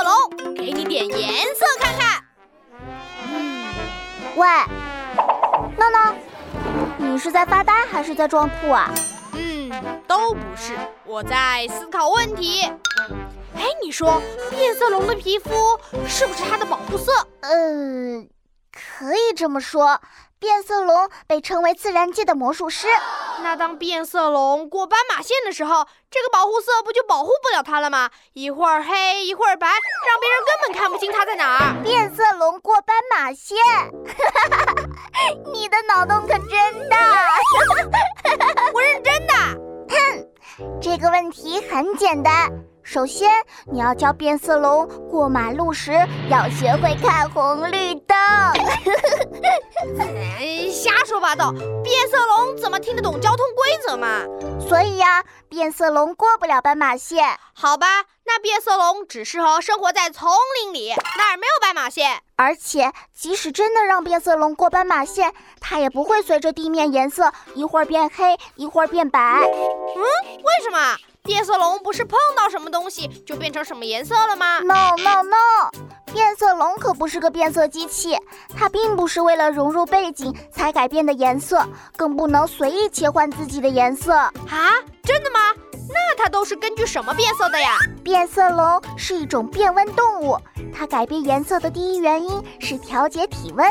色龙，给你点颜色看看。喂，闹闹，你是在发呆还是在装酷啊？嗯，都不是，我在思考问题。哎，你说变色龙的皮肤是不是它的保护色？呃，可以这么说。变色龙被称为自然界的魔术师。那当变色龙过斑马线的时候，这个保护色不就保护不了它了吗？一会儿黑，一会儿白，让别人根本看不清它在哪儿。变色龙过斑马线，你的脑洞可真大！我认真的。哼，这个问题很简单。首先，你要教变色龙过马路时要学会看红绿灯。瞎说八道，变色龙怎么听得懂交通规则嘛？所以呀，变色龙过不了斑马线。好吧，那变色龙只适合生活在丛林里，那儿没有斑马线。而且，即使真的让变色龙过斑马线，它也不会随着地面颜色一会儿变黑，一会儿变白。嗯，为什么？变色龙不是碰到什么东西就变成什么颜色了吗？No No No，变色龙可不是个变色机器，它并不是为了融入背景才改变的颜色，更不能随意切换自己的颜色啊！真的吗？那它都是根据什么变色的呀？变色龙是一种变温动物，它改变颜色的第一原因是调节体温，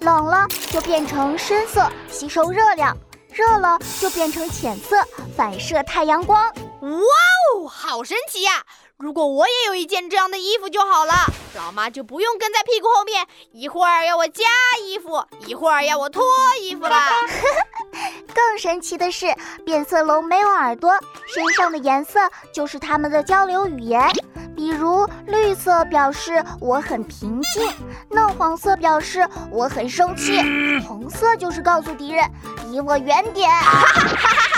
冷了就变成深色，吸收热量。热了就变成浅色，反射太阳光。哇哦，好神奇呀！如果我也有一件这样的衣服就好了，老妈就不用跟在屁股后面，一会儿要我加衣服，一会儿要我脱衣服了。更神奇的是，变色龙没有耳朵，身上的颜色就是它们的交流语言。比如，绿色表示我很平静，嫩黄色表示我很生气，红色就是告诉敌人离我远点。哈哈哈哈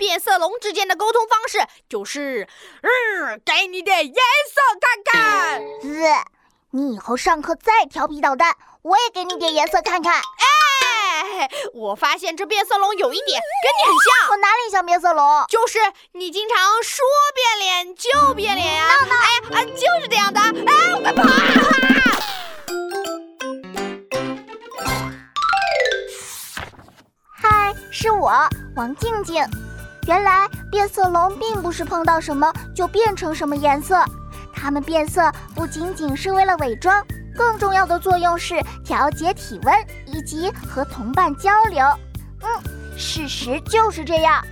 变色龙之间的沟通方式就是，嗯，给你点颜色看看。呃，你以后上课再调皮捣蛋，我也给你点颜色看看。哎，我发现这变色龙有一点跟你很像。我哪里像变色龙？就是你经常说变脸就变脸呀。哎呀，啊就是这样的。哎，我快跑！嗨是我王静静。原来变色龙并不是碰到什么就变成什么颜色，它们变色不仅仅是为了伪装，更重要的作用是调节体温以及和同伴交流。嗯，事实就是这样。